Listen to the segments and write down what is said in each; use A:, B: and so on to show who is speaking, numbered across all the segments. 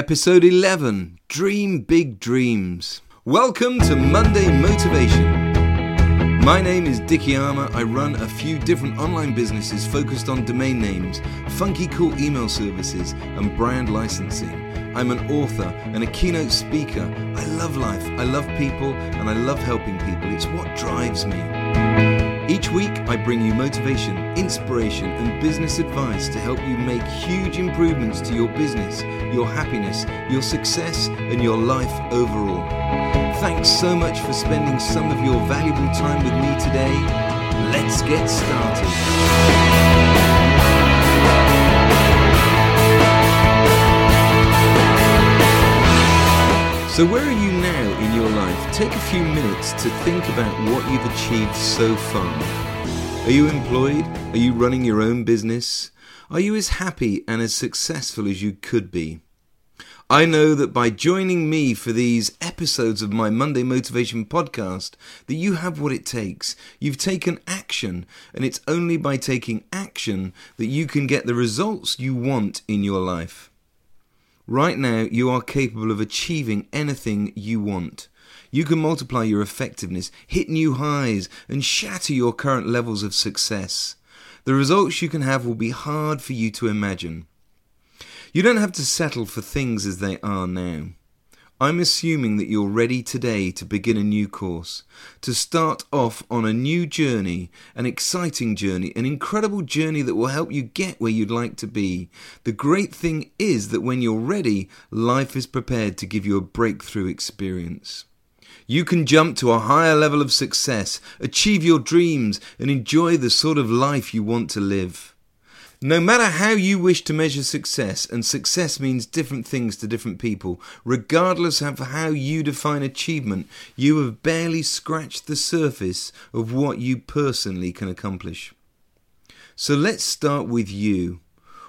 A: Episode 11 Dream Big Dreams. Welcome to Monday Motivation. My name is Dickie Armour. I run a few different online businesses focused on domain names, funky cool email services, and brand licensing. I'm an author and a keynote speaker. I love life, I love people, and I love helping people. It's what drives me. Each week, I bring you motivation, inspiration, and business advice to help you make huge improvements to your business, your happiness, your success, and your life overall. Thanks so much for spending some of your valuable time with me today. Let's get started. So, where are you Take a few minutes to think about what you've achieved so far. Are you employed? Are you running your own business? Are you as happy and as successful as you could be? I know that by joining me for these episodes of my Monday Motivation podcast that you have what it takes. You've taken action and it's only by taking action that you can get the results you want in your life. Right now, you are capable of achieving anything you want. You can multiply your effectiveness, hit new highs, and shatter your current levels of success. The results you can have will be hard for you to imagine. You don't have to settle for things as they are now. I'm assuming that you're ready today to begin a new course, to start off on a new journey, an exciting journey, an incredible journey that will help you get where you'd like to be. The great thing is that when you're ready, life is prepared to give you a breakthrough experience. You can jump to a higher level of success, achieve your dreams, and enjoy the sort of life you want to live. No matter how you wish to measure success, and success means different things to different people, regardless of how you define achievement, you have barely scratched the surface of what you personally can accomplish. So let's start with you.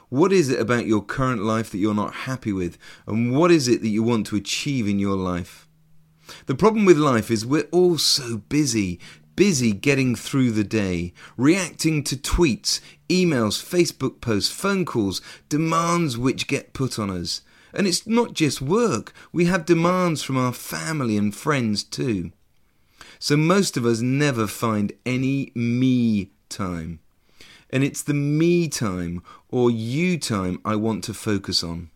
A: What is it about your current life that you're not happy with, and what is it that you want to achieve in your life? The problem with life is we're all so busy, busy getting through the day, reacting to tweets, emails, Facebook posts, phone calls, demands which get put on us. And it's not just work, we have demands from our family and friends too. So most of us never find any me time. And it's the me time or you time I want to focus on.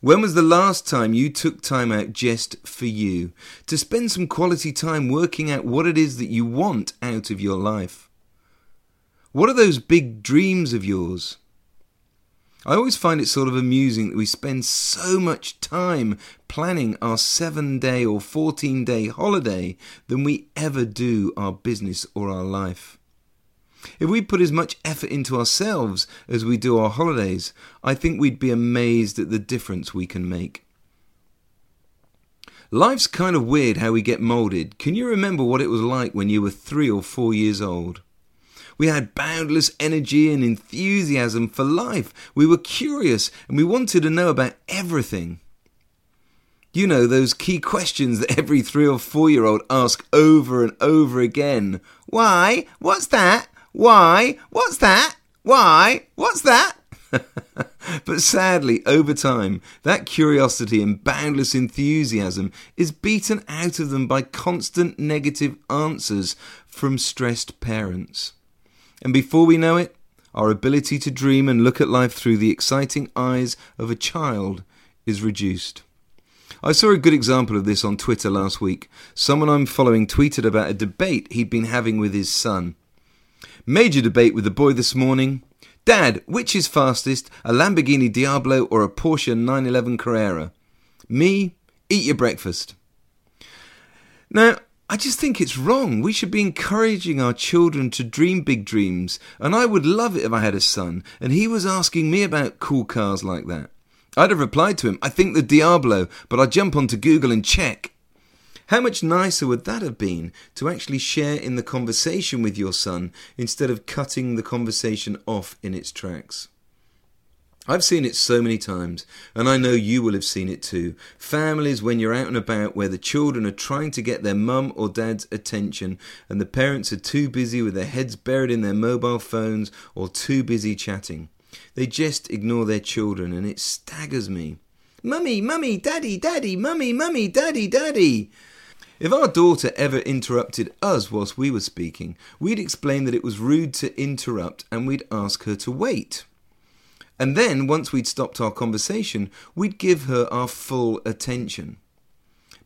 A: When was the last time you took time out just for you to spend some quality time working out what it is that you want out of your life? What are those big dreams of yours? I always find it sort of amusing that we spend so much time planning our seven day or 14 day holiday than we ever do our business or our life. If we put as much effort into ourselves as we do our holidays, I think we'd be amazed at the difference we can make. Life's kind of weird how we get moulded. Can you remember what it was like when you were three or four years old? We had boundless energy and enthusiasm for life. We were curious and we wanted to know about everything. You know, those key questions that every three or four year old ask over and over again. Why? What's that? Why? What's that? Why? What's that? but sadly, over time, that curiosity and boundless enthusiasm is beaten out of them by constant negative answers from stressed parents. And before we know it, our ability to dream and look at life through the exciting eyes of a child is reduced. I saw a good example of this on Twitter last week. Someone I'm following tweeted about a debate he'd been having with his son. Major debate with the boy this morning. Dad, which is fastest, a Lamborghini Diablo or a Porsche 911 Carrera? Me, eat your breakfast. Now, I just think it's wrong. We should be encouraging our children to dream big dreams, and I would love it if I had a son and he was asking me about cool cars like that. I'd have replied to him, I think the Diablo, but I'd jump onto Google and check. How much nicer would that have been to actually share in the conversation with your son instead of cutting the conversation off in its tracks? I've seen it so many times, and I know you will have seen it too. Families, when you're out and about, where the children are trying to get their mum or dad's attention, and the parents are too busy with their heads buried in their mobile phones or too busy chatting. They just ignore their children, and it staggers me. Mummy, mummy, daddy, daddy, mummy, mummy, daddy, daddy. If our daughter ever interrupted us whilst we were speaking, we'd explain that it was rude to interrupt and we'd ask her to wait. And then, once we'd stopped our conversation, we'd give her our full attention.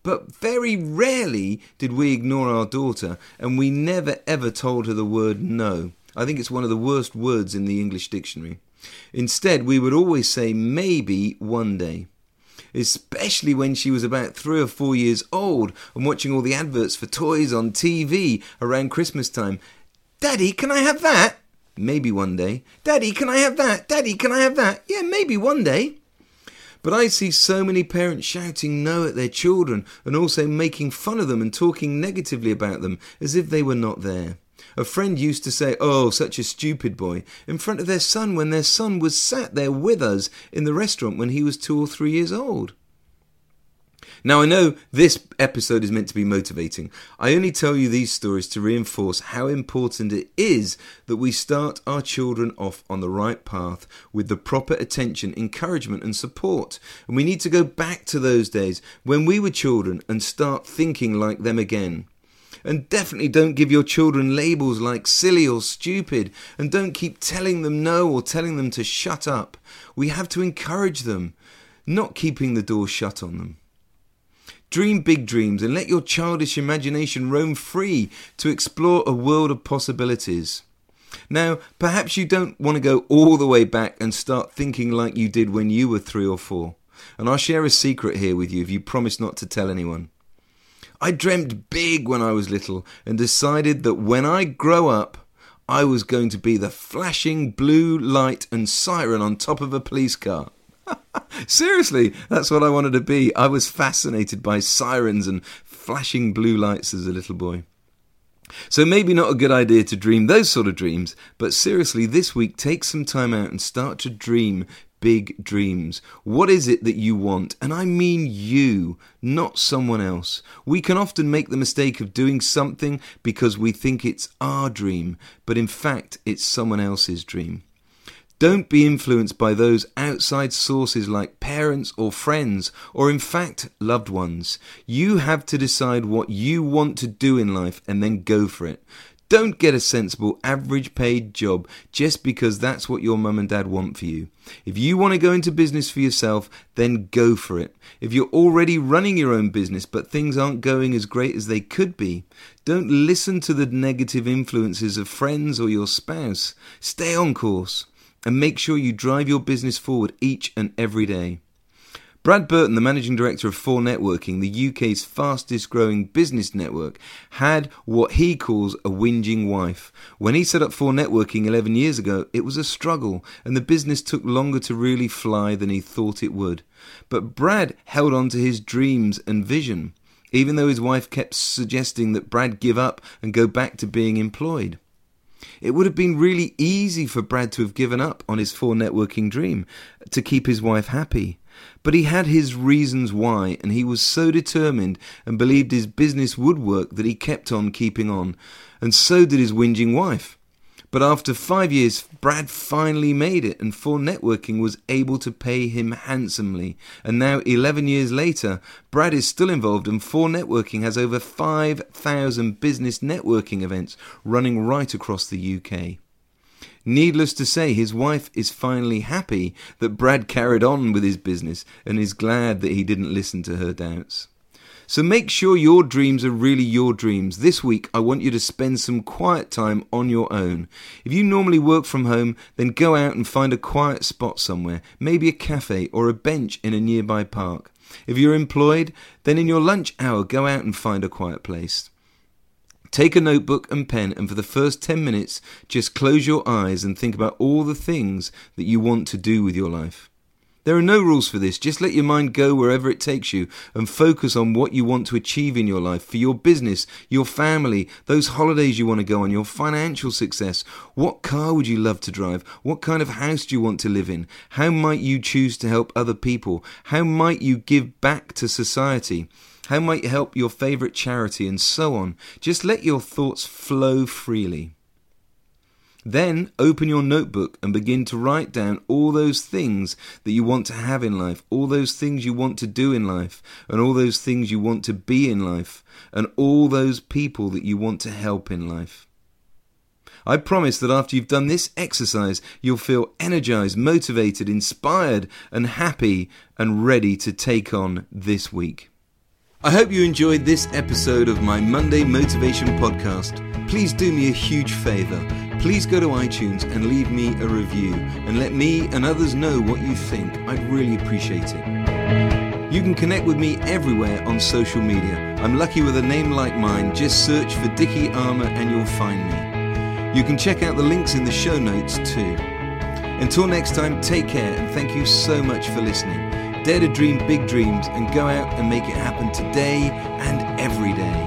A: But very rarely did we ignore our daughter, and we never ever told her the word no. I think it's one of the worst words in the English dictionary. Instead, we would always say maybe one day. Especially when she was about three or four years old and watching all the adverts for toys on TV around Christmas time. Daddy, can I have that? Maybe one day. Daddy, can I have that? Daddy, can I have that? Yeah, maybe one day. But I see so many parents shouting no at their children and also making fun of them and talking negatively about them as if they were not there. A friend used to say, Oh, such a stupid boy, in front of their son when their son was sat there with us in the restaurant when he was two or three years old. Now, I know this episode is meant to be motivating. I only tell you these stories to reinforce how important it is that we start our children off on the right path with the proper attention, encouragement, and support. And we need to go back to those days when we were children and start thinking like them again. And definitely don't give your children labels like silly or stupid, and don't keep telling them no or telling them to shut up. We have to encourage them, not keeping the door shut on them. Dream big dreams and let your childish imagination roam free to explore a world of possibilities. Now, perhaps you don't want to go all the way back and start thinking like you did when you were three or four. And I'll share a secret here with you if you promise not to tell anyone. I dreamt big when I was little and decided that when I grow up, I was going to be the flashing blue light and siren on top of a police car. Seriously, that's what I wanted to be. I was fascinated by sirens and flashing blue lights as a little boy. So maybe not a good idea to dream those sort of dreams, but seriously, this week take some time out and start to dream big dreams. What is it that you want? And I mean you, not someone else. We can often make the mistake of doing something because we think it's our dream, but in fact, it's someone else's dream. Don't be influenced by those outside sources like parents or friends, or in fact, loved ones. You have to decide what you want to do in life and then go for it. Don't get a sensible, average paid job just because that's what your mum and dad want for you. If you want to go into business for yourself, then go for it. If you're already running your own business but things aren't going as great as they could be, don't listen to the negative influences of friends or your spouse. Stay on course and make sure you drive your business forward each and every day. Brad Burton, the managing director of 4 Networking, the UK's fastest growing business network, had what he calls a whinging wife. When he set up 4 Networking 11 years ago, it was a struggle and the business took longer to really fly than he thought it would. But Brad held on to his dreams and vision, even though his wife kept suggesting that Brad give up and go back to being employed. It would have been really easy for Brad to have given up on his 4 networking dream to keep his wife happy. But he had his reasons why, and he was so determined and believed his business would work that he kept on keeping on. And so did his whinging wife. But after five years, Brad finally made it, and 4 Networking was able to pay him handsomely. And now, 11 years later, Brad is still involved, and 4 Networking has over 5,000 business networking events running right across the UK. Needless to say, his wife is finally happy that Brad carried on with his business and is glad that he didn't listen to her doubts. So make sure your dreams are really your dreams. This week, I want you to spend some quiet time on your own. If you normally work from home, then go out and find a quiet spot somewhere, maybe a cafe or a bench in a nearby park. If you're employed, then in your lunch hour, go out and find a quiet place. Take a notebook and pen, and for the first 10 minutes, just close your eyes and think about all the things that you want to do with your life. There are no rules for this. Just let your mind go wherever it takes you and focus on what you want to achieve in your life for your business, your family, those holidays you want to go on, your financial success. What car would you love to drive? What kind of house do you want to live in? How might you choose to help other people? How might you give back to society? How might you help your favorite charity and so on? Just let your thoughts flow freely. Then open your notebook and begin to write down all those things that you want to have in life, all those things you want to do in life, and all those things you want to be in life, and all those people that you want to help in life. I promise that after you've done this exercise, you'll feel energized, motivated, inspired, and happy and ready to take on this week. I hope you enjoyed this episode of my Monday Motivation Podcast. Please do me a huge favor. Please go to iTunes and leave me a review and let me and others know what you think. I'd really appreciate it. You can connect with me everywhere on social media. I'm lucky with a name like mine. Just search for Dickie Armour and you'll find me. You can check out the links in the show notes too. Until next time, take care and thank you so much for listening. Dare to dream big dreams and go out and make it happen today and every day.